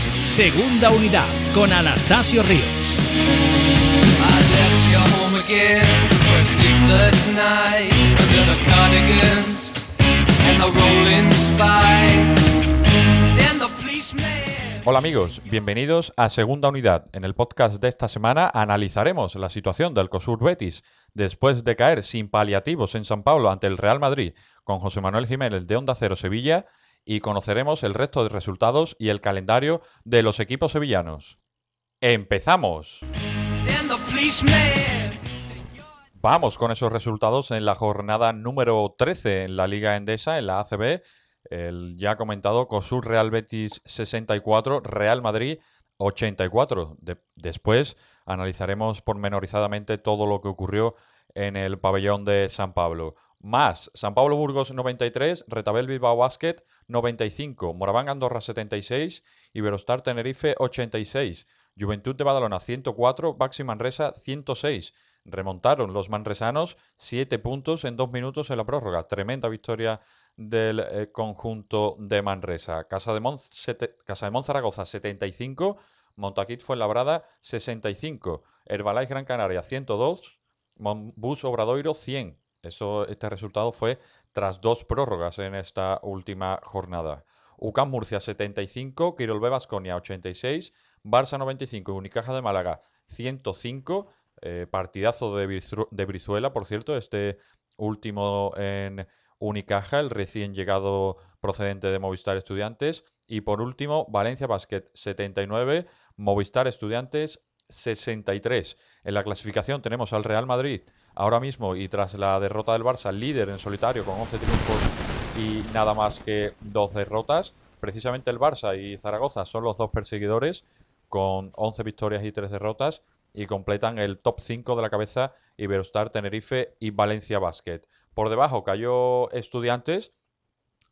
Segunda Unidad con Anastasio Ríos. Hola amigos, bienvenidos a Segunda Unidad. En el podcast de esta semana analizaremos la situación del COSUR Betis después de caer sin paliativos en San Pablo ante el Real Madrid con José Manuel Jiménez de Onda Cero Sevilla y conoceremos el resto de resultados y el calendario de los equipos sevillanos. ¡Empezamos! Vamos con esos resultados en la jornada número 13 en la Liga Endesa, en la ACB. El ya comentado COSUR Real Betis 64, Real Madrid 84. De- después analizaremos pormenorizadamente todo lo que ocurrió en el pabellón de San Pablo. Más, San Pablo Burgos 93, Retabel Bilbao Basket 95, Moraván Andorra 76, Iberostar Tenerife 86, Juventud de Badalona 104, Baxi Manresa 106. Remontaron los manresanos 7 puntos en 2 minutos en la prórroga. Tremenda victoria del eh, conjunto de Manresa. Casa de, Mon, Casa de Mon Zaragoza 75, Montaquit Fuenlabrada 65, Herbalife Gran Canaria 102, Monbus Obradoiro 100. Eso, este resultado fue tras dos prórrogas en esta última jornada. UCAM Murcia 75, Quirolbe Basconia 86, Barça 95 y Unicaja de Málaga 105. eh, partidazo de, de Brizuela, por cierto, este último en Unicaja, el recién llegado procedente de Movistar Estudiantes. Y por último, Valencia Basket 79, Movistar Estudiantes 63. En la clasificación tenemos al Real Madrid ahora mismo y tras la derrota del Barça, líder en solitario con 11 triunfos y nada más que dos derrotas. Precisamente el Barça y Zaragoza son los dos perseguidores con 11 victorias y 3 derrotas y completan el top 5 de la cabeza Iberostar, Tenerife y Valencia Basket. Por debajo cayó Estudiantes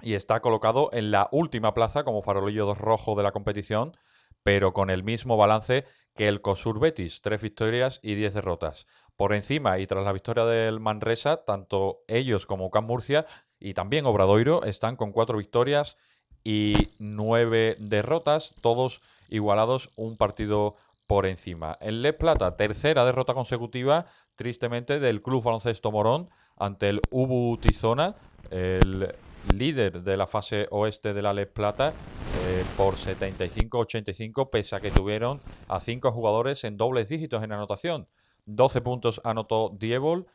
y está colocado en la última plaza como farolillo rojo de la competición, pero con el mismo balance que el COSUR Betis, 3 victorias y 10 derrotas. Por encima y tras la victoria del Manresa, tanto ellos como UCAM Murcia y también Obradoiro están con 4 victorias y 9 derrotas, todos igualados un partido por encima. En Les Plata, tercera derrota consecutiva, tristemente, del Club Baloncesto Morón ante el Ubu Tizona, el líder de la fase oeste de la Les Plata, eh, por 75-85, pese a que tuvieron a cinco jugadores en dobles dígitos en anotación. 12 puntos anotó Diebol,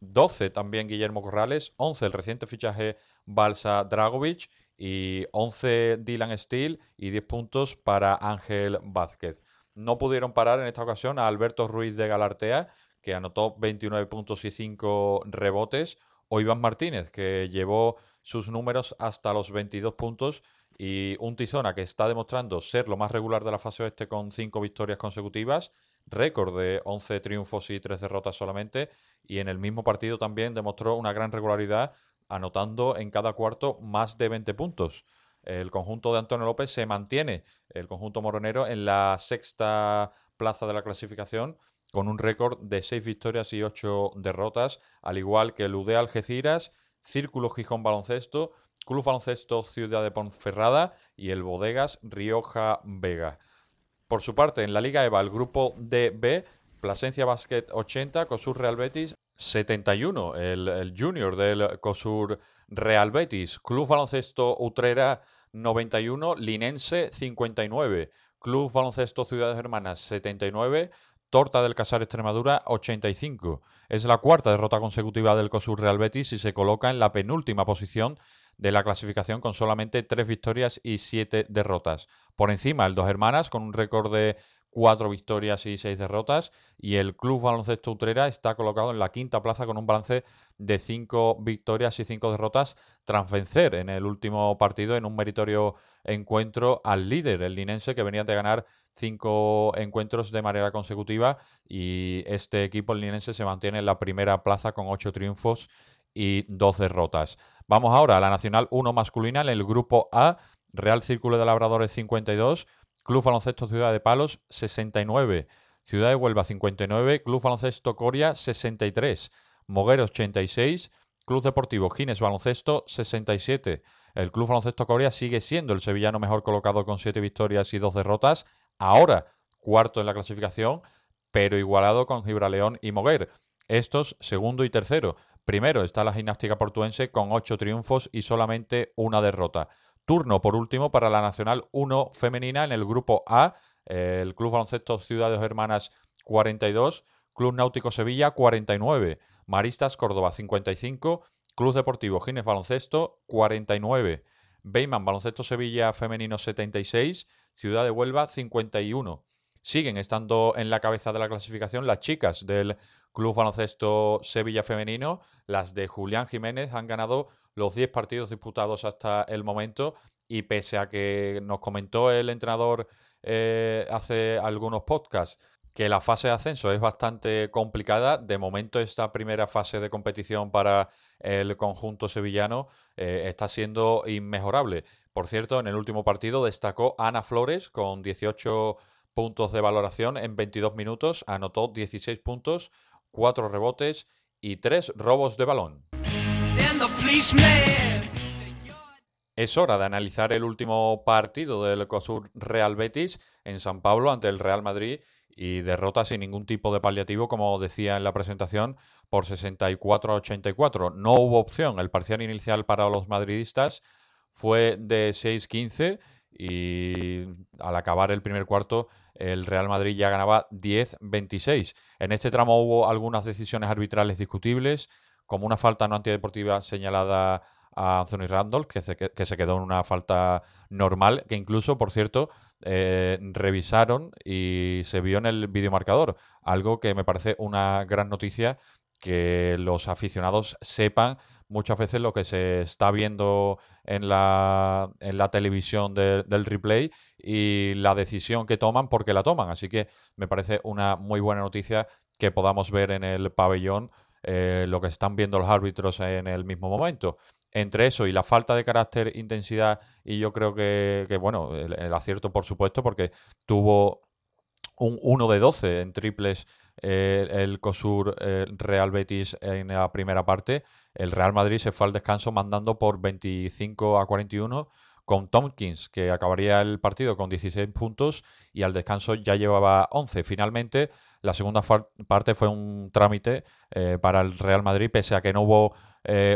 12 también Guillermo Corrales, 11 el reciente fichaje Balsa Dragovic y 11 Dylan Steele y 10 puntos para Ángel Vázquez. No pudieron parar en esta ocasión a Alberto Ruiz de Galartea, que anotó 29 puntos y 5 rebotes, o Iván Martínez, que llevó sus números hasta los 22 puntos, y un Tizona que está demostrando ser lo más regular de la fase oeste con 5 victorias consecutivas, récord de 11 triunfos y 3 derrotas solamente, y en el mismo partido también demostró una gran regularidad, anotando en cada cuarto más de 20 puntos. El conjunto de Antonio López se mantiene, el conjunto moronero, en la sexta plaza de la clasificación con un récord de 6 victorias y 8 derrotas, al igual que el UD Algeciras, Círculo Gijón Baloncesto, Club Baloncesto Ciudad de Ponferrada y el Bodegas Rioja Vega. Por su parte, en la Liga EVA, el grupo DB, Plasencia Basket 80, COSUR Real Betis 71, el, el junior del COSUR Real Betis, Club Baloncesto Utrera 91, Linense 59, Club Baloncesto Ciudades Hermanas 79, Torta del Casar Extremadura 85. Es la cuarta derrota consecutiva del COSUR Real Betis y se coloca en la penúltima posición de la clasificación con solamente tres victorias y siete derrotas. Por encima, el Dos Hermanas con un récord de cuatro victorias y seis derrotas y el Club Baloncesto Utrera está colocado en la quinta plaza con un balance de cinco victorias y cinco derrotas tras vencer en el último partido en un meritorio encuentro al líder, el linense, que venía de ganar cinco encuentros de manera consecutiva y este equipo, el linense, se mantiene en la primera plaza con ocho triunfos y dos derrotas. Vamos ahora a la Nacional 1 masculina en el grupo A, Real Círculo de Labradores 52, Club Baloncesto Ciudad de Palos 69, Ciudad de Huelva 59, Club Baloncesto Coria 63, Moguer 86, Club Deportivo Gines Baloncesto 67, el Club Baloncesto Corea sigue siendo el sevillano mejor colocado con siete victorias y dos derrotas. Ahora cuarto en la clasificación, pero igualado con Gibraleón y Moguer. Estos segundo y tercero. Primero está la gimnástica portuense con ocho triunfos y solamente una derrota. Turno por último para la Nacional 1 femenina en el grupo A, el Club Baloncesto Ciudades Hermanas 42, Club Náutico Sevilla 49, Maristas Córdoba 55, Club Deportivo Gines Baloncesto 49, Beyman Baloncesto Sevilla Femenino 76, Ciudad de Huelva 51. Siguen estando en la cabeza de la clasificación las chicas del Club Baloncesto Sevilla Femenino. Las de Julián Jiménez han ganado los 10 partidos disputados hasta el momento y pese a que nos comentó el entrenador eh, hace algunos podcasts que la fase de ascenso es bastante complicada, de momento esta primera fase de competición para el conjunto sevillano eh, está siendo inmejorable. Por cierto, en el último partido destacó Ana Flores con 18 puntos de valoración en 22 minutos, anotó 16 puntos, 4 rebotes y 3 robos de balón. Es hora de analizar el último partido del COSUR Real Betis en San Pablo ante el Real Madrid y derrota sin ningún tipo de paliativo, como decía en la presentación, por 64 a 84. No hubo opción. El parcial inicial para los madridistas fue de 6-15 y al acabar el primer cuarto el Real Madrid ya ganaba 10-26. En este tramo hubo algunas decisiones arbitrales discutibles, como una falta no antideportiva señalada a Anthony Randolph, que se, que se quedó en una falta normal, que incluso, por cierto, eh, revisaron y se vio en el videomarcador, algo que me parece una gran noticia que los aficionados sepan muchas veces lo que se está viendo en la, en la televisión del replay y la decisión que toman porque la toman. Así que me parece una muy buena noticia que podamos ver en el pabellón eh, lo que están viendo los árbitros en el mismo momento. Entre eso y la falta de carácter, intensidad, y yo creo que, bueno, el, acierto, por supuesto, porque tuvo un 1 de 12 en triples eh, el COSUR eh, Real Betis en la primera parte. El Real Madrid se fue al descanso mandando por 25 a 41 con Tompkins, que acabaría el partido con 16 puntos y al descanso ya llevaba 11. Finalmente, la segunda parte fue un trámite eh, para el Real Madrid, pese a que no hubo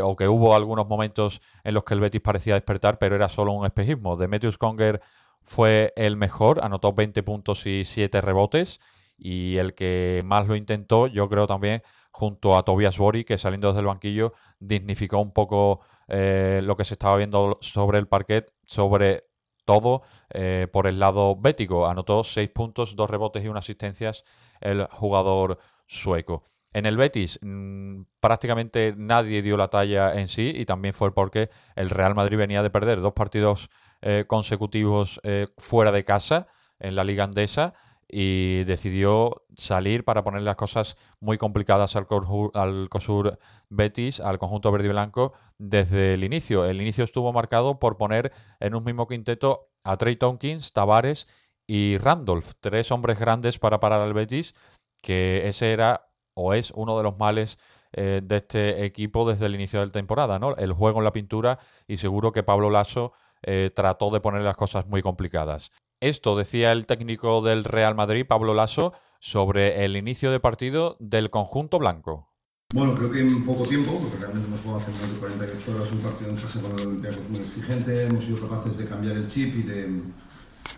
o que hubo algunos momentos en los que el Betis parecía despertar, pero era solo un espejismo. Demetrius Conger fue el mejor, anotó 20 puntos y 7 rebotes y el que más lo intentó, yo creo también, junto a Tobias Bori, que saliendo desde el banquillo dignificó un poco eh, lo que se estaba viendo sobre el parquet, sobre todo eh, por el lado bético. Anotó 6 puntos, 2 rebotes y 1 asistencias el jugador sueco. En el Betis mm, prácticamente nadie dio la talla en sí y también fue porque el Real Madrid venía de perder dos partidos eh, consecutivos fuera de casa en la liga andesa y decidió salir para poner las cosas muy complicadas al, al COSUR Betis, al conjunto verde y blanco, desde el inicio. El inicio estuvo marcado por poner en un mismo quinteto a Trey Tompkins, Tavares y Randolph, tres hombres grandes para parar al Betis, que ese era o es uno de los males eh, de este equipo desde el inicio de la temporada, ¿no? El juego en la pintura y seguro que Pablo Lasso eh, trató de poner las cosas muy complicadas. Esto decía el técnico del Real Madrid, Pablo Lasso, sobre el inicio de partido del conjunto blanco. Bueno, creo que en poco tiempo, porque realmente hemos jugado hace más de 48 horas un partido en casa con Olympiacos muy exigente, hemos sido capaces de cambiar el chip y de,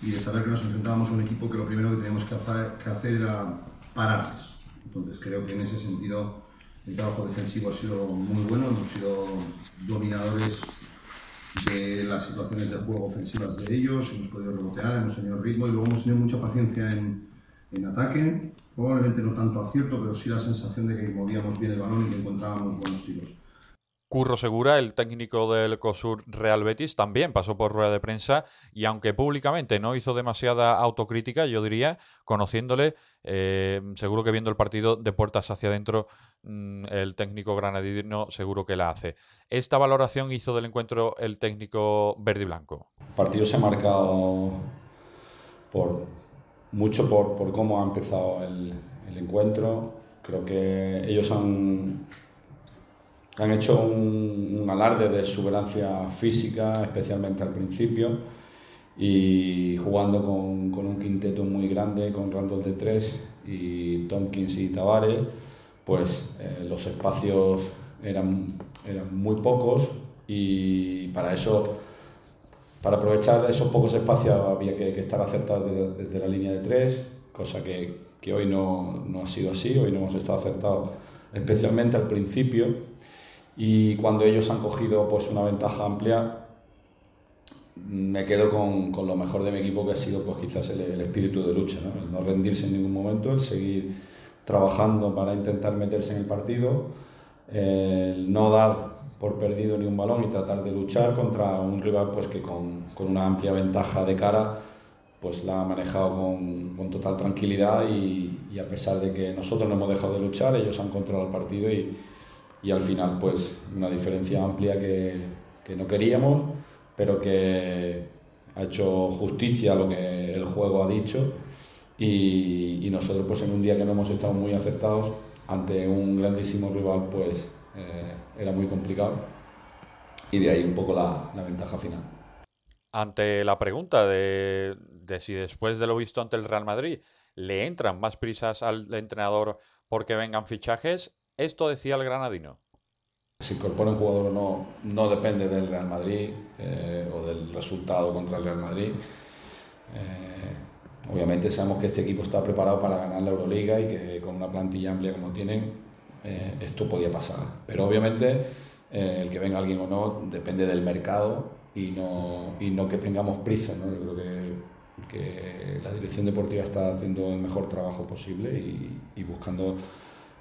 y de saber que nos enfrentábamos a un equipo que lo primero que teníamos que hacer, que hacer era pararles. Entonces creo que en ese sentido el trabajo defensivo ha sido muy bueno, hemos sido dominadores de las situaciones de juego ofensivas de ellos, hemos podido rebotear, hemos tenido ritmo y luego hemos tenido mucha paciencia en, en ataque. Probablemente no tanto acierto, pero sí la sensación de que movíamos bien el balón y que encontrábamos buenos tiros. Curro Segura, el técnico del COSUR Real Betis, también pasó por rueda de prensa y aunque públicamente no hizo demasiada autocrítica, yo diría, conociéndole, eh, seguro que viendo el partido de puertas hacia adentro, mm, el técnico granadino seguro que la hace. Esta valoración hizo del encuentro el técnico verde y blanco. El partido se ha marcado por, mucho por, cómo ha empezado el encuentro. Creo que ellos han han hecho un, alarde de exuberancia física, especialmente al principio, y jugando con, con un quinteto muy grande, con Randall de tres y Tompkins y Tavares, pues eh, los espacios eran, eran muy pocos y para eso, para aprovechar esos pocos espacios había que, estar acertados desde, desde, la línea de tres, cosa que, que hoy no, no, ha sido así, hoy no hemos estado acertados especialmente al principio y cuando ellos han cogido pues una ventaja amplia me quedo con, con, lo mejor de mi equipo que ha sido pues quizás el, el espíritu de lucha, ¿no? el no rendirse en ningún momento, el seguir trabajando para intentar meterse en el partido, el no dar por perdido ni un balón y tratar de luchar contra un rival pues que con, con una amplia ventaja de cara pues la ha manejado con, con total tranquilidad y, y, a pesar de que nosotros no hemos dejado de luchar, ellos han controlado el partido y, y al final pues una diferencia amplia que, que no queríamos pero que ha hecho justicia a lo que el juego ha dicho. Y, nosotros pues en un día que no hemos estado muy acertados ante un grandísimo rival pues eh, era muy complicado. Y de ahí un poco la, la ventaja final. Ante la pregunta de, de, si después de lo visto ante el Real Madrid le entran más prisas al entrenador porque vengan fichajes, esto decía el granadino. Si incorpora un jugador o no, no depende del Real Madrid eh, o del resultado contra el Real Madrid. Eh, obviamente sabemos que este equipo está preparado para ganar la Euroliga y que con una plantilla amplia como tienen, eh, esto podía pasar. Pero obviamente eh, el que venga alguien o no depende del mercado y no, y no que tengamos prisa. ¿no? Yo creo que, que, la dirección deportiva está haciendo el mejor trabajo posible y, y buscando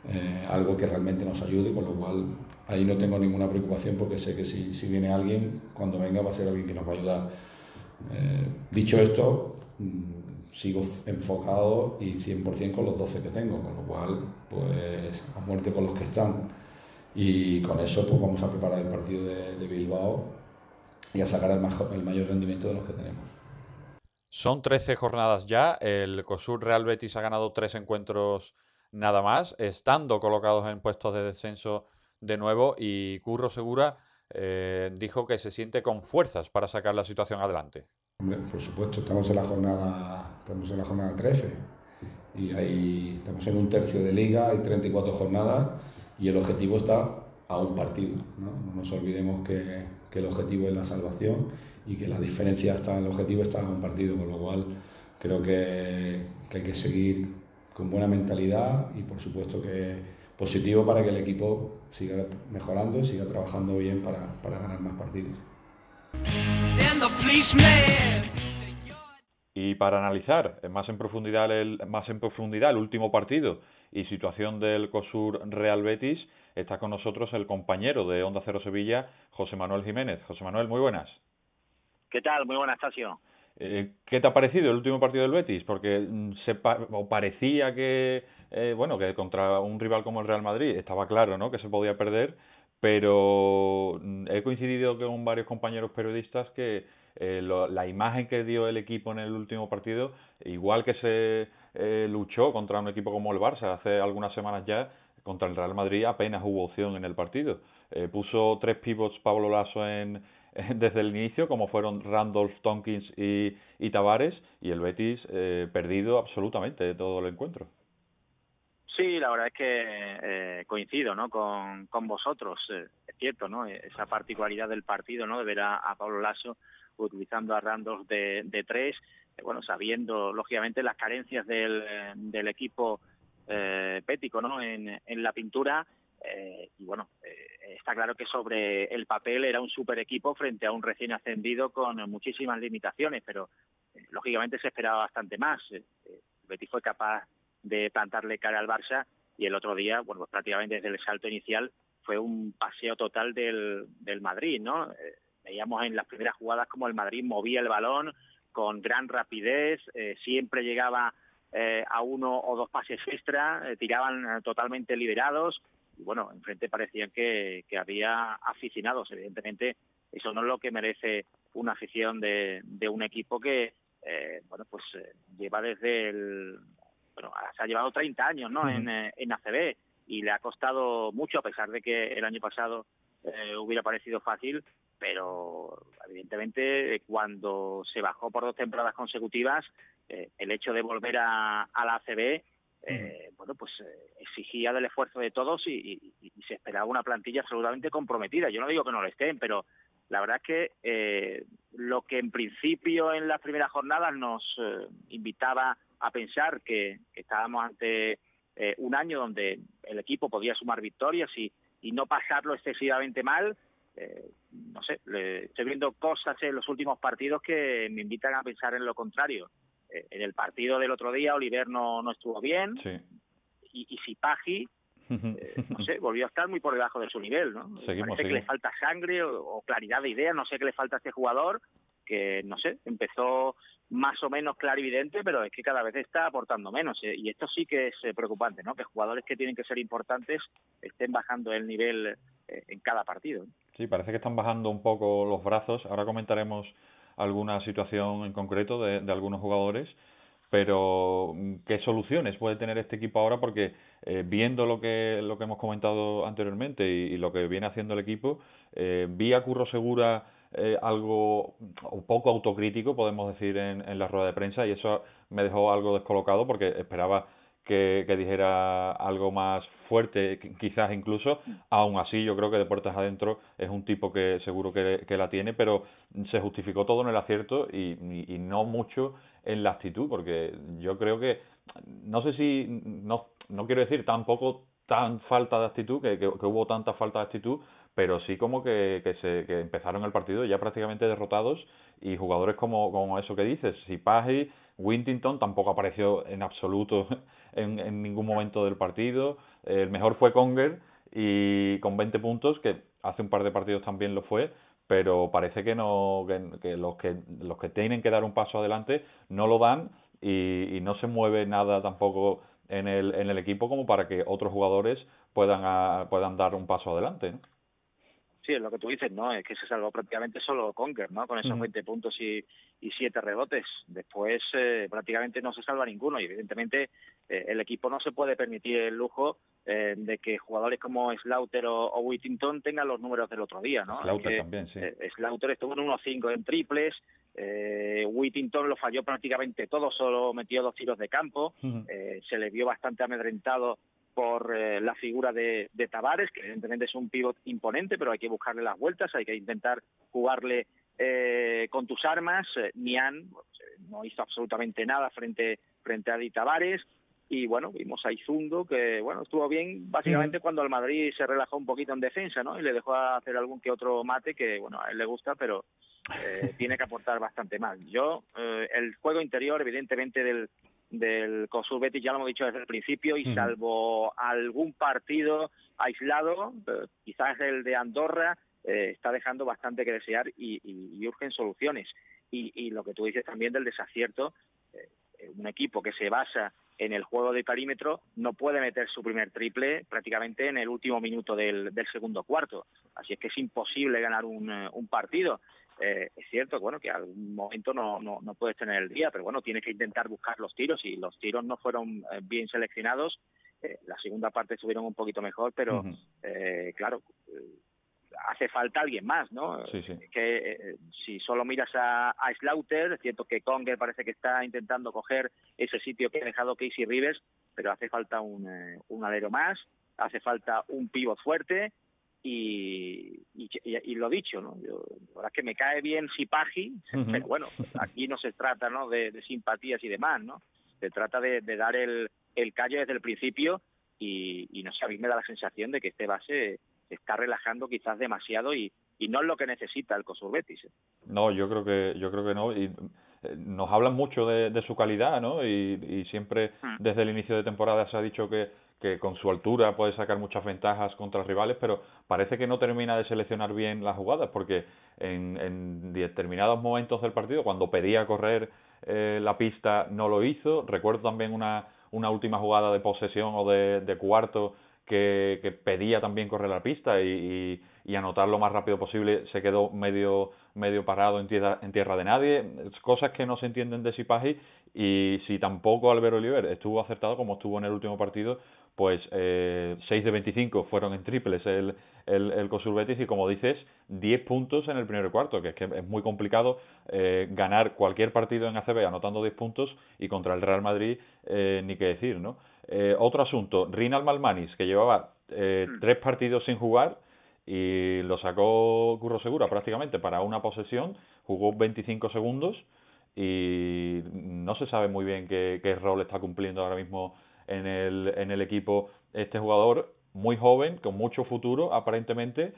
eh, algo que realmente nos ayude, con lo cual ahí no tengo ninguna preocupación porque sé que si, si viene alguien, cuando venga va a ser alguien que nos va a ayudar. Eh, dicho esto, mmm, sigo enfocado y 100% con los 12 que tengo, con lo cual, pues a muerte con los que están. Y con eso, pues vamos a preparar el partido de, de Bilbao y a sacar el, majo, el mayor rendimiento de los que tenemos. Son 13 jornadas ya. El COSUR Real Betis ha ganado tres encuentros nada más, estando colocados en puestos de descenso de nuevo y Curro Segura eh, dijo que se siente con fuerzas para sacar la situación adelante. Hombre, por supuesto, estamos en la jornada, estamos en la jornada 13 y ahí estamos en un tercio de liga, hay 34 jornadas y el objetivo está a un partido. No, no nos olvidemos que, que, el objetivo es la salvación y que la diferencia está el objetivo está a un partido, con lo cual creo que, que hay que seguir con buena mentalidad y por supuesto que positivo para que el equipo siga mejorando y siga trabajando bien para, para ganar más partidos. Y para analizar más en profundidad el, más en profundidad el último partido y situación del COSUR Real Betis, está con nosotros el compañero de Onda Cero Sevilla, José Manuel Jiménez. José Manuel, muy buenas. ¿Qué tal? Muy buenas, Tasio. Eh, ¿Qué te ha parecido el último partido del Betis? Porque mm, se pa o parecía que, eh, bueno, que contra un rival como el Real Madrid estaba claro, ¿no? Que se podía perder, pero mm, he coincidido con varios compañeros periodistas que eh, lo, la imagen que dio el equipo en el último partido, igual que se eh, luchó contra un equipo como el Barça hace algunas semanas ya, contra el Real Madrid apenas hubo opción en el partido. Eh, puso tres pivots Pablo Lasso en, desde el inicio, como fueron Randolph, Tompkins y, y Tavares, y el Betis eh, perdido absolutamente todo el encuentro. Sí, la verdad es que eh, coincido ¿no? con, con vosotros, eh, es cierto, ¿no? esa particularidad del partido ¿no? de ver a, Pablo Lasso utilizando a Randolph de, de tres, eh, bueno, sabiendo lógicamente las carencias del, del equipo eh, pético ¿no? en, en la pintura, eh, y bueno, eh, está claro que sobre el papel era un super equipo frente a un recién ascendido con muchísimas limitaciones, pero eh, lógicamente se esperaba bastante más. Eh, Betis fue capaz de plantarle cara al Barça y el otro día, bueno, pues prácticamente desde el salto inicial fue un paseo total del, del Madrid, ¿no? Eh, veíamos en las primeras jugadas como el Madrid movía el balón con gran rapidez, eh, siempre llegaba eh, a uno o dos pases extra, eh, tiraban eh, totalmente liberados, y bueno, enfrente parecían que, que había aficionados. Evidentemente, eso no es lo que merece una afición de, de un equipo que, eh, bueno, pues eh, lleva desde el. Bueno, se ha llevado 30 años, ¿no? En, en ACB. y le ha costado mucho, a pesar de que el año pasado eh, hubiera parecido fácil, pero evidentemente cuando se bajó por dos temporadas consecutivas, eh, el hecho de volver a, a la ACB, eh, bueno, pues eh, exigía del esfuerzo de todos y, y, se esperaba una plantilla absolutamente comprometida. Yo no digo que no lo estén, pero la verdad es que eh, lo que en principio en las primeras jornadas nos eh, invitaba a pensar que, estábamos ante eh, un año donde el equipo podía sumar victorias y, no pasarlo excesivamente mal, no sé, le, estoy viendo cosas en los últimos partidos que me invitan a pensar en lo contrario. En el partido del otro día, Oliver no, no estuvo bien Sí. y, y Sipahi, eh, no sé, volvió a estar muy por debajo de su nivel, ¿no? Seguimos, Parece que le falta sangre o, o claridad de ideas, no sé qué le falta a este jugador, que no sé, empezó más o menos clarividente, pero es que cada vez está aportando menos. eh, Y esto sí que es eh, preocupante, ¿no? Que jugadores que tienen que ser importantes estén bajando el nivel eh, en cada partido. Sí, parece que están bajando un poco los brazos. Ahora comentaremos alguna situación en concreto de, de algunos jugadores. Pero, mm, ¿qué soluciones puede tener este equipo ahora? Porque eh, viendo lo que, lo que hemos comentado anteriormente y, lo que viene haciendo el equipo, eh, vi a Curro Segura eh, algo un poco autocrítico, podemos decir, en, en la rueda de prensa y eso me dejó algo descolocado porque esperaba que, que dijera algo más fuerte, qui- quizás incluso. Aún así, yo creo que de puertas adentro es un tipo que seguro que, que la tiene, pero se justificó todo en el acierto y, y, no mucho en la actitud, porque yo creo que, no sé si, no, no quiero decir tampoco tan falta de actitud, que, que, hubo tanta falta de actitud, pero sí como que, que, se, que empezaron el partido ya prácticamente derrotados y jugadores como, como eso que dices, Sipahi, Wintington tampoco apareció en absoluto en, ningún momento del partido, el mejor fue Conger y con 20 puntos, que hace un par de partidos también lo fue, pero parece que no que, los que los que tienen que dar un paso adelante no lo dan y, no se mueve nada tampoco en el, en el equipo como para que otros jugadores puedan a- puedan dar un paso adelante. Sí, es lo que tú dices, ¿no? Es que se salvó prácticamente solo Conker, ¿no? Con esos Ujú. 20 puntos y, y 7 rebotes. Después eh, prácticamente no se salva ninguno y evidentemente eh, el equipo no se puede permitir el lujo eh, de que jugadores como Slaughter o, o Whittington tengan los números del otro día, ¿no? Slaughter que, también sí eh, Slaughter estuvo en 1-5 en triples, eh, Whittington lo falló prácticamente todo, solo metió dos tiros de campo, eh, se le vio bastante amedrentado por eh, la figura de, de Tavares, que evidentemente es un pivot imponente, pero hay que buscarle las vueltas, hay que intentar jugarle eh, con tus armas. Eh, Nian pues, eh, no hizo absolutamente nada frente, frente a Di Tavares. Y bueno, vimos a Izundo que bueno estuvo bien básicamente cuando el Madrid se relajó un poquito en defensa, ¿no? Y le dejó hacer algún que otro mate que bueno a él le gusta, pero eh, tiene que aportar bastante más. Yo eh, el juego interior evidentemente del del Cosur Betis ya lo hemos dicho desde el principio y salvo algún partido aislado, eh, quizás el de Andorra eh, está dejando bastante que desear y, y- y urgen soluciones. Y, y lo que tú dices también del desacierto, eh, un equipo que se basa en el juego de perímetro no puede meter su primer triple prácticamente en el último minuto del, del segundo cuarto. Así es que es imposible ganar un, un partido. Eh, es cierto bueno, que algún momento no, no, no puedes tener el día, pero bueno, tienes que intentar buscar los tiros y los tiros no fueron eh, bien seleccionados. Eh, la segunda parte estuvieron un poquito mejor, pero eh, claro, eh, hace falta alguien más, ¿no? Sí, sí. Que si solo miras a, a Slaughter, es cierto que Conger parece que está intentando coger ese sitio que ha dejado Casey Rivers, pero hace falta un, eh, un alero más, hace falta un pivot fuerte y, y, y- lo dicho, ¿no? Yo, la verdad es que me cae bien Sipahi, Ujú. pero bueno, aquí no se trata, ¿no? De, de simpatías y demás, ¿no? Se trata de, de dar el, el callo desde el principio y, y no sé, a mí me da la sensación de que este base se está relajando quizás demasiado y, y no es lo que necesita el Cosur Betis. ¿eh? No, yo creo que yo creo que no y eh, nos hablan mucho de, de su calidad, ¿no? Y, y siempre Mm. desde el inicio de temporada se ha dicho que, que con su altura puede sacar muchas ventajas contra rivales, pero parece que no termina de seleccionar bien las jugadas porque en, determinados momentos del partido, cuando pedía correr eh, la pista, no lo hizo. Recuerdo también una, una última jugada de posesión o de, cuarto que, pedía también correr la pista y anotar lo más rápido posible, se quedó medio medio parado en tierra, en tierra de nadie, cosas que no se entienden de Sipahi y si tampoco Albert Oliver estuvo acertado como estuvo en el último partido, pues eh, 6 de 25 fueron en triples el, el, el Cosur Betis y como dices, 10 puntos en el primer cuarto, que es que es muy complicado eh, ganar cualquier partido en ACB anotando 10 puntos y contra el Real Madrid eh, ni qué decir, ¿no? Eh, otro asunto, Rinal Malmanis, que llevaba eh, mm. tres partidos sin jugar y lo sacó Curro Segura prácticamente para una posesión, jugó 25 segundos y no se sabe muy bien qué, qué rol está cumpliendo ahora mismo en el, en el equipo este jugador muy joven, con mucho futuro aparentemente,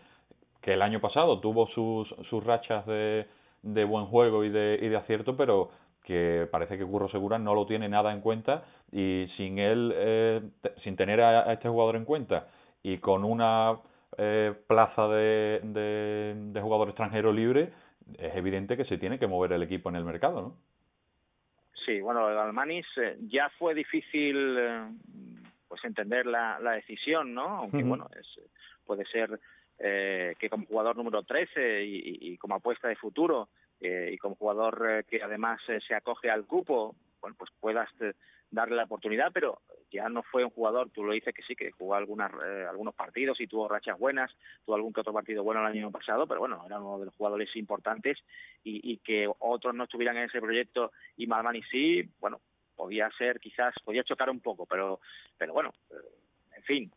que el año pasado tuvo sus, sus rachas de, de buen juego y de, y de acierto, pero que parece que Curro Segura no lo tiene nada en cuenta y sin él, eh, sin tener a, este jugador en cuenta y con una eh, plaza de, de, de, jugador extranjero libre, es evidente que se tiene que mover el equipo en el mercado, ¿no? Sí, bueno, el Almanis eh, ya fue difícil pues entender la, la decisión, ¿no? Aunque bueno, es, puede ser eh, que como jugador número 13 y, y, como apuesta de futuro eh, y como jugador eh, que además eh, se acoge al cupo, bueno, pues puedas eh, darle la oportunidad, pero ya no fue un jugador, tú lo dices que sí, que jugó algunas, eh, algunos partidos y tuvo rachas buenas, tuvo algún que otro partido bueno el año pasado, pero bueno, era uno de los jugadores importantes y, y que otros no estuvieran en ese proyecto y Malmani sí, bueno, podía ser quizás, podía chocar un poco, pero, pero bueno, en fin,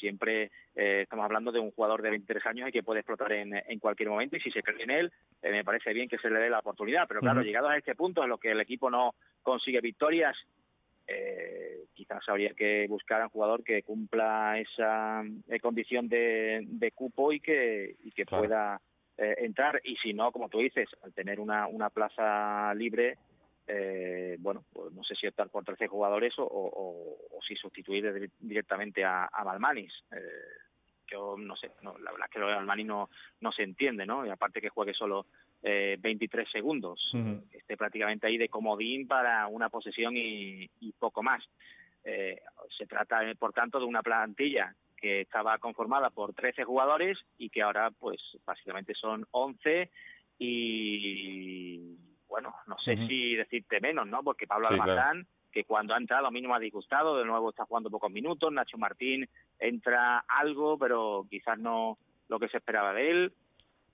siempre eh, estamos hablando de un jugador de 23 años y que puede explotar en, en cualquier momento y si se cree en él, eh, me parece bien que se le dé la oportunidad, pero claro, uh -huh. llegados a este punto en lo que el equipo no consigue victorias, eh, quizás habría que buscar a un jugador que cumpla esa eh, condición de, de, cupo y que, y que claro. pueda eh, entrar y si no, como tú dices, al tener una, una plaza libre, eh, bueno, pues no sé si optar por 13 jugadores o, o, o si sustituir directamente a, a Malmanis. Eh, yo no sé, no, la verdad es que lo de Malmanis no, no se entiende, ¿no? Y aparte que juegue solo eh, 23 segundos, uh -huh. esté prácticamente ahí de comodín para una posesión y, y poco más. Eh, se trata, por tanto, de una plantilla que estaba conformada por 13 jugadores y que ahora, pues, básicamente son 11 y bueno, no sé uh -huh. si decirte menos, ¿no? Porque Pablo sí, Almazán, claro. que cuando ha entrado a mí no me ha disgustado, de nuevo está jugando pocos minutos, Nacho Martín entra algo, pero quizás no lo que se esperaba de él.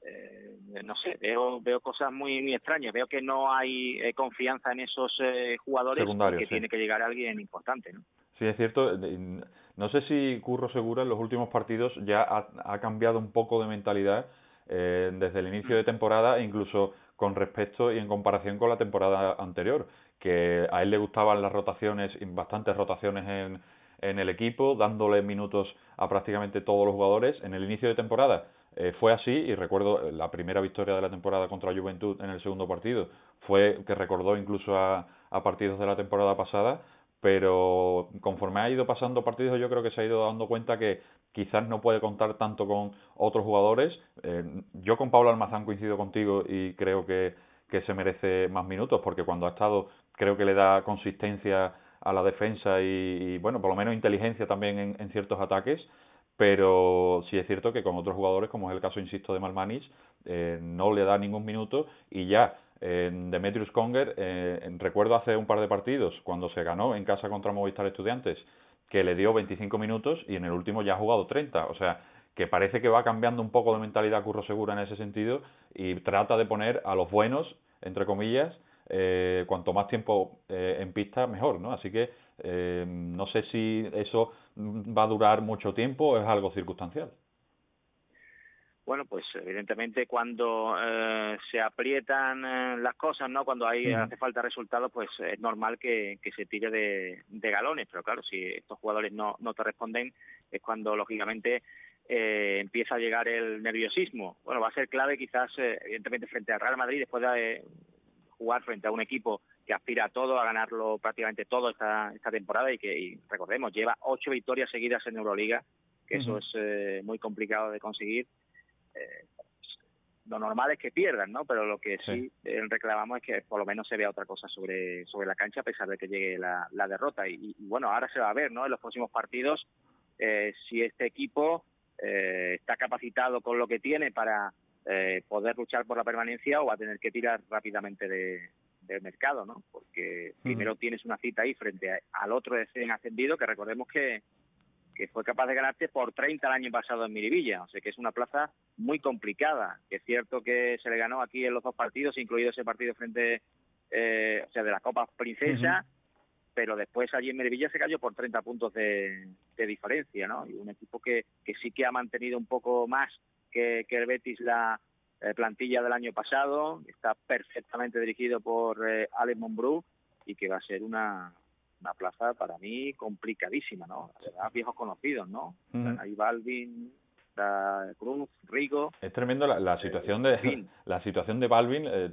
Eh, no sé, veo veo cosas muy, muy extrañas, veo que no hay eh, confianza en esos eh, jugadores que sí. tiene que llegar alguien importante, ¿no? Sí, es cierto. No sé si Curro Segura en los últimos partidos ya ha, ha cambiado un poco de mentalidad eh, desde el inicio de temporada, incluso con respecto y en comparación con la temporada anterior, que a él le gustaban las rotaciones, bastantes rotaciones en, en el equipo, dándole minutos a prácticamente todos los jugadores. En el inicio de temporada eh, fue así y recuerdo la primera victoria de la temporada contra Juventud en el segundo partido, fue que recordó incluso a, a partidos de la temporada pasada, pero conforme ha ido pasando partidos yo creo que se ha ido dando cuenta que quizás no puede contar tanto con otros jugadores. Eh, yo con Pablo Almazán coincido contigo y creo que, que se merece más minutos porque cuando ha estado creo que le da consistencia a la defensa y, y bueno, por lo menos inteligencia también en, en, ciertos ataques, pero sí es cierto que con otros jugadores, como es el caso, insisto, de Malmanis, eh, no le da ningún minuto y ya en Demetrius Conger, eh, recuerdo hace un par de partidos, cuando se ganó en casa contra Movistar Estudiantes, que le dio 25 minutos y en el último ya ha jugado 30. O sea, que parece que va cambiando un poco de mentalidad Curro Segura en ese sentido y trata de poner a los buenos, entre comillas, eh, cuanto más tiempo eh, en pista, mejor, ¿no? Así que eh, no sé si eso va a durar mucho tiempo o es algo circunstancial bueno, pues evidentemente cuando eh, se aprietan eh, las cosas, ¿no? Cuando hay, hace falta resultados, pues es normal que, que se tire de, de, galones, pero claro, si estos jugadores no, no te responden, es cuando lógicamente eh, empieza a llegar el nerviosismo. Bueno, va a ser clave quizás, eh, evidentemente, frente al Real Madrid, después de jugar frente a un equipo que aspira a todo, a ganarlo prácticamente todo esta, esta temporada y que, y recordemos, lleva ocho victorias seguidas en Euroliga, que uh -huh. eso es eh, muy complicado de conseguir eh, lo normal es que pierdan, ¿no? Pero lo que sí, sí eh, reclamamos es que por lo menos se vea otra cosa sobre, sobre la cancha a pesar de que llegue la, la derrota. Y, y, bueno, ahora se va a ver, ¿no? En los próximos partidos eh, si este equipo eh, está capacitado con lo que tiene para eh, poder luchar por la permanencia o va a tener que tirar rápidamente de, del mercado, ¿no? Porque primero tienes una cita ahí frente a, al otro recién ascendido, que recordemos que que fue capaz de ganarte por 30 el año pasado en Miribilla. O sea que es una plaza muy complicada. Que es cierto que se le ganó aquí en los dos partidos, incluido ese partido frente, eh, o sea, de la Copa Princesa, pero después allí en Miribilla se cayó por 30 puntos de, diferencia, ¿no? Y un equipo que, que sí que ha mantenido un poco más que, que el Betis la eh, plantilla del año pasado, está perfectamente dirigido por eh, Alex Monbrú y que va a ser una, una plaza para mí complicadísima, ¿no? viejos conocidos, ¿no? Ahí Balvin, Cruz, Rigo. Es tremendo la, situación de la situación de Balvin. Eh,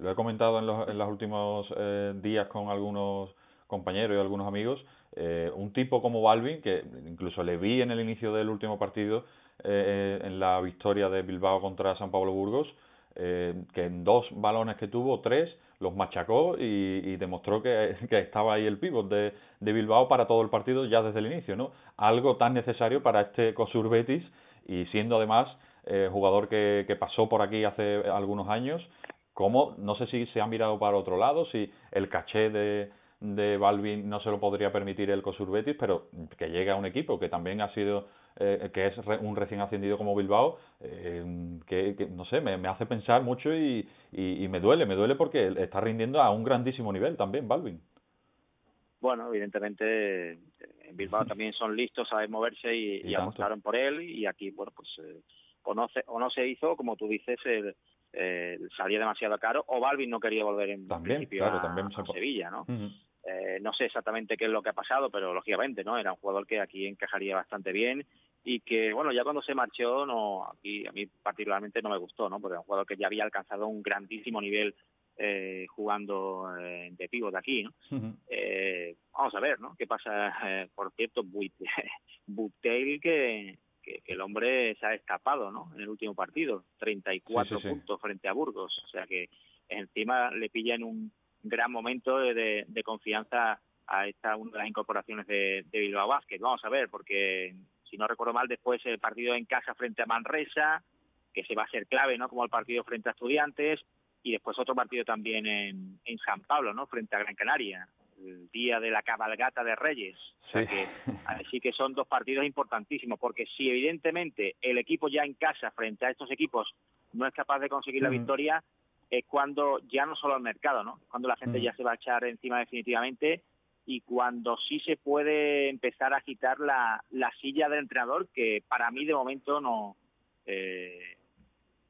lo he comentado en los, en los últimos eh, días con algunos compañeros y algunos amigos. Eh, un tipo como Balvin, que incluso le vi en el inicio del último partido en la victoria de Bilbao contra San Pablo Burgos, que en dos balones que tuvo, tres, los machacó y, demostró que, estaba ahí el pívot de, Bilbao para todo el partido ya desde el inicio, ¿no? Algo tan necesario para este Cosur Betis y siendo además eh, jugador que, pasó por aquí hace algunos años, como no sé si se ha mirado para otro lado, si el caché de, de Balvin no se lo podría permitir el Cosur Betis, pero que llegue a un equipo que también ha sido eh, que es un recién ascendido como Bilbao, eh, que, no sé, me, hace pensar mucho y, y, me duele, me duele porque está rindiendo a un grandísimo nivel también, Balvin. Bueno, evidentemente en Bilbao también son listos, saben moverse y, y, apostaron por él y aquí, bueno, pues eh, o, no se, o no se hizo, como tú dices, el, salía demasiado caro o Balvin no quería volver en principio a, Sevilla, ¿no? Eh, no sé exactamente qué es lo que ha pasado, pero lógicamente, ¿no? Era un jugador que aquí encajaría bastante bien y que, bueno, ya cuando se marchó, no, aquí a mí particularmente no me gustó, ¿no? Porque era un jugador que ya había alcanzado un grandísimo nivel eh, jugando eh, de pívot aquí, ¿no? eh, vamos a ver, ¿no? ¿Qué pasa? Eh, por cierto, Butel que, que, el hombre se ha escapado, ¿no? En el último partido, 34 puntos frente a Burgos, o sea que encima le pilla en un gran momento de, de confianza a esta una de las incorporaciones de, de Bilbao Vázquez. Vamos a ver, porque si no recuerdo mal, después el partido en casa frente a Manresa, que se va a ser clave, ¿no? Como el partido frente a Estudiantes, y después otro partido también en, en San Pablo, ¿no? Frente a Gran Canaria, el día de la cabalgata de Reyes. así que son dos partidos importantísimos, porque si evidentemente el equipo ya en casa frente a estos equipos no es capaz de conseguir la victoria, es cuando ya no solo el mercado, ¿no? Cuando la gente ya se va a echar encima definitivamente y cuando sí se puede empezar a agitar la, la silla del entrenador, que para mí de momento no, eh,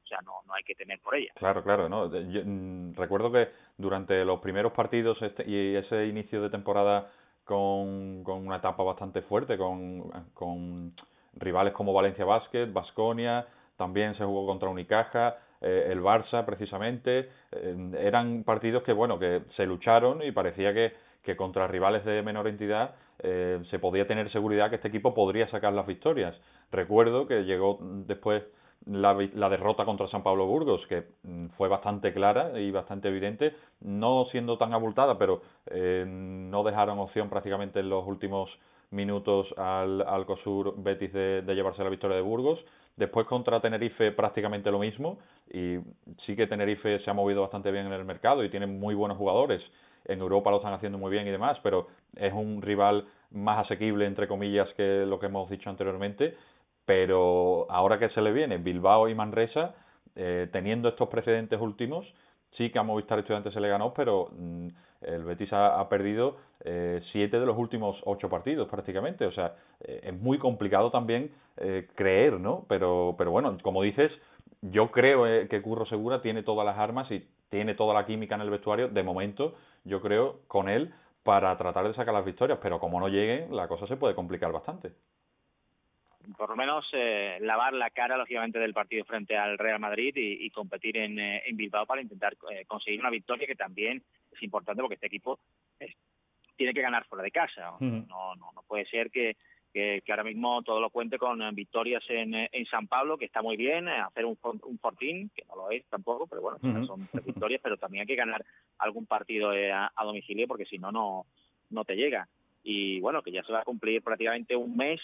o sea, no, no hay que temer por ella. Claro, claro, no. Mm, recuerdo que durante los primeros partidos este, y ese inicio de temporada con, con una etapa bastante fuerte, con, con rivales como Valencia Basket, Basconia, también se jugó contra Unicaja, eh, el Barça precisamente, eh, eran partidos que bueno, que se lucharon y parecía que, que contra rivales de menor entidad eh, se podía tener seguridad que este equipo podría sacar las victorias. Recuerdo que llegó después la, derrota contra San Pablo Burgos, que mm, fue bastante clara y bastante evidente, no siendo tan abultada, pero no dejaron opción prácticamente en los últimos minutos al, al COSUR Betis de llevarse la victoria de Burgos. Después contra Tenerife prácticamente lo mismo y sí que Tenerife se ha movido bastante bien en el mercado y tiene muy buenos jugadores. En Europa lo están haciendo muy bien y demás, pero es un rival más asequible, entre comillas, que lo que hemos dicho anteriormente. Pero ahora que se le viene Bilbao y Manresa, eh, teniendo estos precedentes últimos, sí que a Movistar Estudiantes se le ganó, pero mm, el Betis ha, perdido eh, siete de los últimos ocho partidos prácticamente. O sea, eh, es muy complicado también eh, creer, ¿no? Pero, pero bueno, como dices, yo creo que Curro Segura tiene todas las armas y tiene toda la química en el vestuario, de momento, yo creo, con él para tratar de sacar las victorias, pero como no lleguen, la cosa se puede complicar bastante por lo menos eh, lavar la cara, lógicamente, del partido frente al Real Madrid y, competir en, eh, en, Bilbao para intentar eh, conseguir una victoria que también es importante porque este equipo tiene que ganar fuera de casa. No, no, no puede ser que, que, ahora mismo todo lo cuente con victorias en, en San Pablo, que está muy bien, hacer un, un fortín, que no lo es tampoco, pero bueno, son tres victorias, pero también hay que ganar algún partido a, a domicilio porque si no, no, no te llega. Y bueno, que ya se va a cumplir prácticamente un mes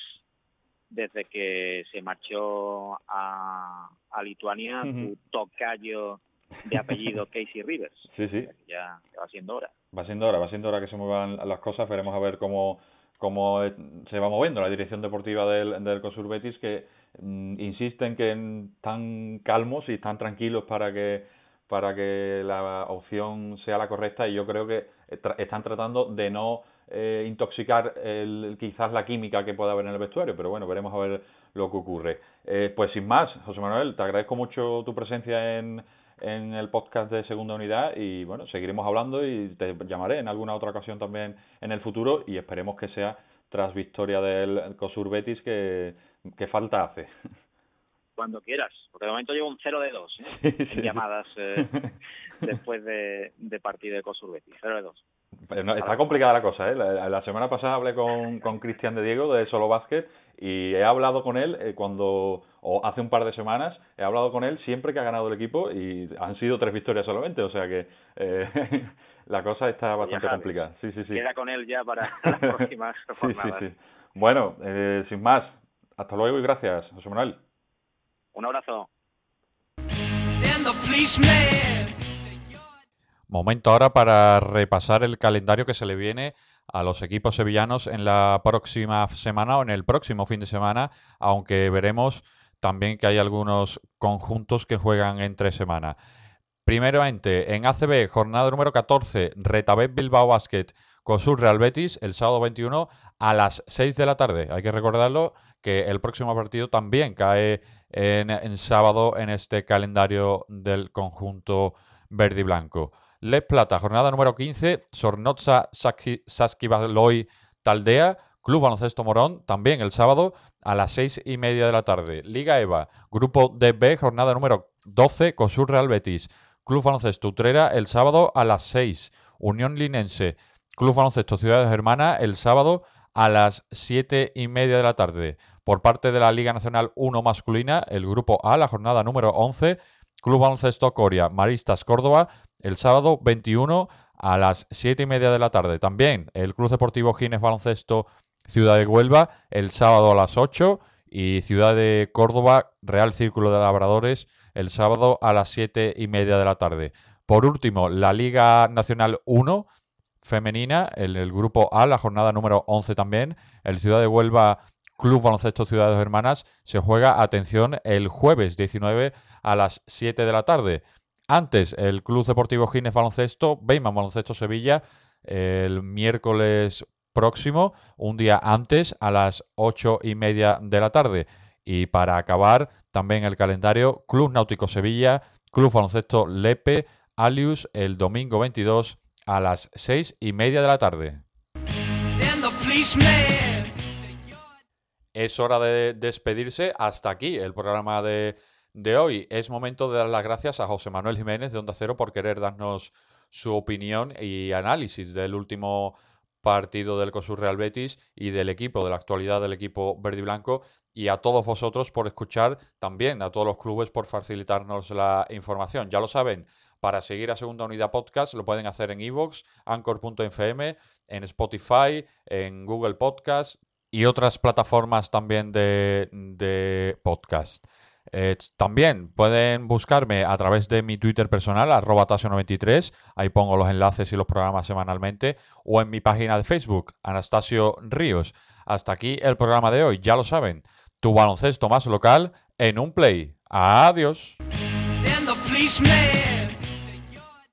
desde que se marchó a, a Lituania tu tocayo de apellido Casey Rivers. Sí, sí. Ya, va siendo hora. Va siendo hora, va siendo hora que se muevan las cosas. Veremos a ver cómo, cómo se va moviendo la dirección deportiva del, del Betis, que mm, insisten que están calmos y están tranquilos para que para que la opción sea la correcta y yo creo que están tratando de no eh, intoxicar el, quizás la química que pueda haber en el vestuario, pero bueno, veremos a ver lo que ocurre. Eh, pues sin más, José Manuel, te agradezco mucho tu presencia en, en el podcast de Segunda Unidad y bueno, seguiremos hablando y te llamaré en alguna otra ocasión también en el futuro y esperemos que sea tras victoria del COSUR Betis que, que falta hace. Cuando quieras, porque de momento llevo un 0 de 2 ¿eh? en llamadas eh, después de, de partido de COSUR Betis, 0 de 2. Está complicada la cosa, ¿eh? La, semana pasada hablé con, con Cristian de Diego de Solo Básquet y he hablado con él eh, cuando, o hace un par de semanas, he hablado con él siempre que ha ganado el equipo y han sido tres victorias solamente, o sea que eh, la cosa está bastante complicada. Sí, sí, sí. Queda con él ya para las próximas jornadas. Sí, sí, Bueno, eh, sin más, hasta luego y gracias, José Manuel. Un abrazo. Momento ahora para repasar el calendario que se le viene a los equipos sevillanos en la próxima semana o en el próximo fin de semana, aunque veremos también que hay algunos conjuntos que juegan entre semana. Primeramente, en ACB, jornada número 14, Retabet Bilbao Basket, COSUR Real Betis, el sábado 21 a las 6 de la tarde. Hay que recordarlo que el próximo partido también cae en, en sábado en este calendario del conjunto verde y blanco. Les Plata, jornada número 15, Sornotza Saskibaloy Taldea, Club Baloncesto Morón, también el sábado a las seis y media de la tarde. Liga EVA, Grupo DB, jornada número 12, Cosur Real Betis, Club Baloncesto Utrera, el sábado a las 6. Unión Linense, Club Baloncesto Ciudades Hermanas, el sábado a las siete y media de la tarde. Por parte de la Liga Nacional 1 masculina, el Grupo A, la jornada número 11, Club Baloncesto Coria, Maristas Córdoba, el sábado 21 a las 7 y media de la tarde. También el Club Deportivo Gines Baloncesto Ciudad de Huelva el sábado a las 8 y Ciudad de Córdoba Real Círculo de Labradores el sábado a las 7 y media de la tarde. Por último, la Liga Nacional 1 femenina, el, el grupo A, la jornada número 11 también, el Ciudad de Huelva Club Baloncesto Ciudades Hermanas se juega, atención, el jueves 19 a las 7 de la tarde. Antes, el Club Deportivo Gines Baloncesto, Beyman Baloncesto Sevilla, el miércoles próximo, un día antes, a las ocho y media de la tarde. Y para acabar, también el calendario, Club Náutico Sevilla, Club Baloncesto Lepe, Alius, el domingo 22 a las seis y media de la tarde. Es hora de despedirse. Hasta aquí el programa de de hoy. Es momento de dar las gracias a José Manuel Jiménez de Onda Cero por querer darnos su opinión y análisis del último partido del COSUR Real Betis y del equipo, de la actualidad del equipo verde y blanco, y a todos vosotros por escuchar también, a todos los clubes por facilitarnos la información. Ya lo saben, para seguir a Segunda Unidad Podcast lo pueden hacer en iVoox, Anchor.fm, en Spotify, en Google Podcast y otras plataformas también de, de podcast. Eh, también pueden buscarme a través de mi Twitter personal, arroba tasio93, ahí pongo los enlaces y los programas semanalmente, o en mi página de Facebook, Anastasio Ríos. Hasta aquí el programa de hoy, ya lo saben, tu baloncesto más local en un play. Adiós.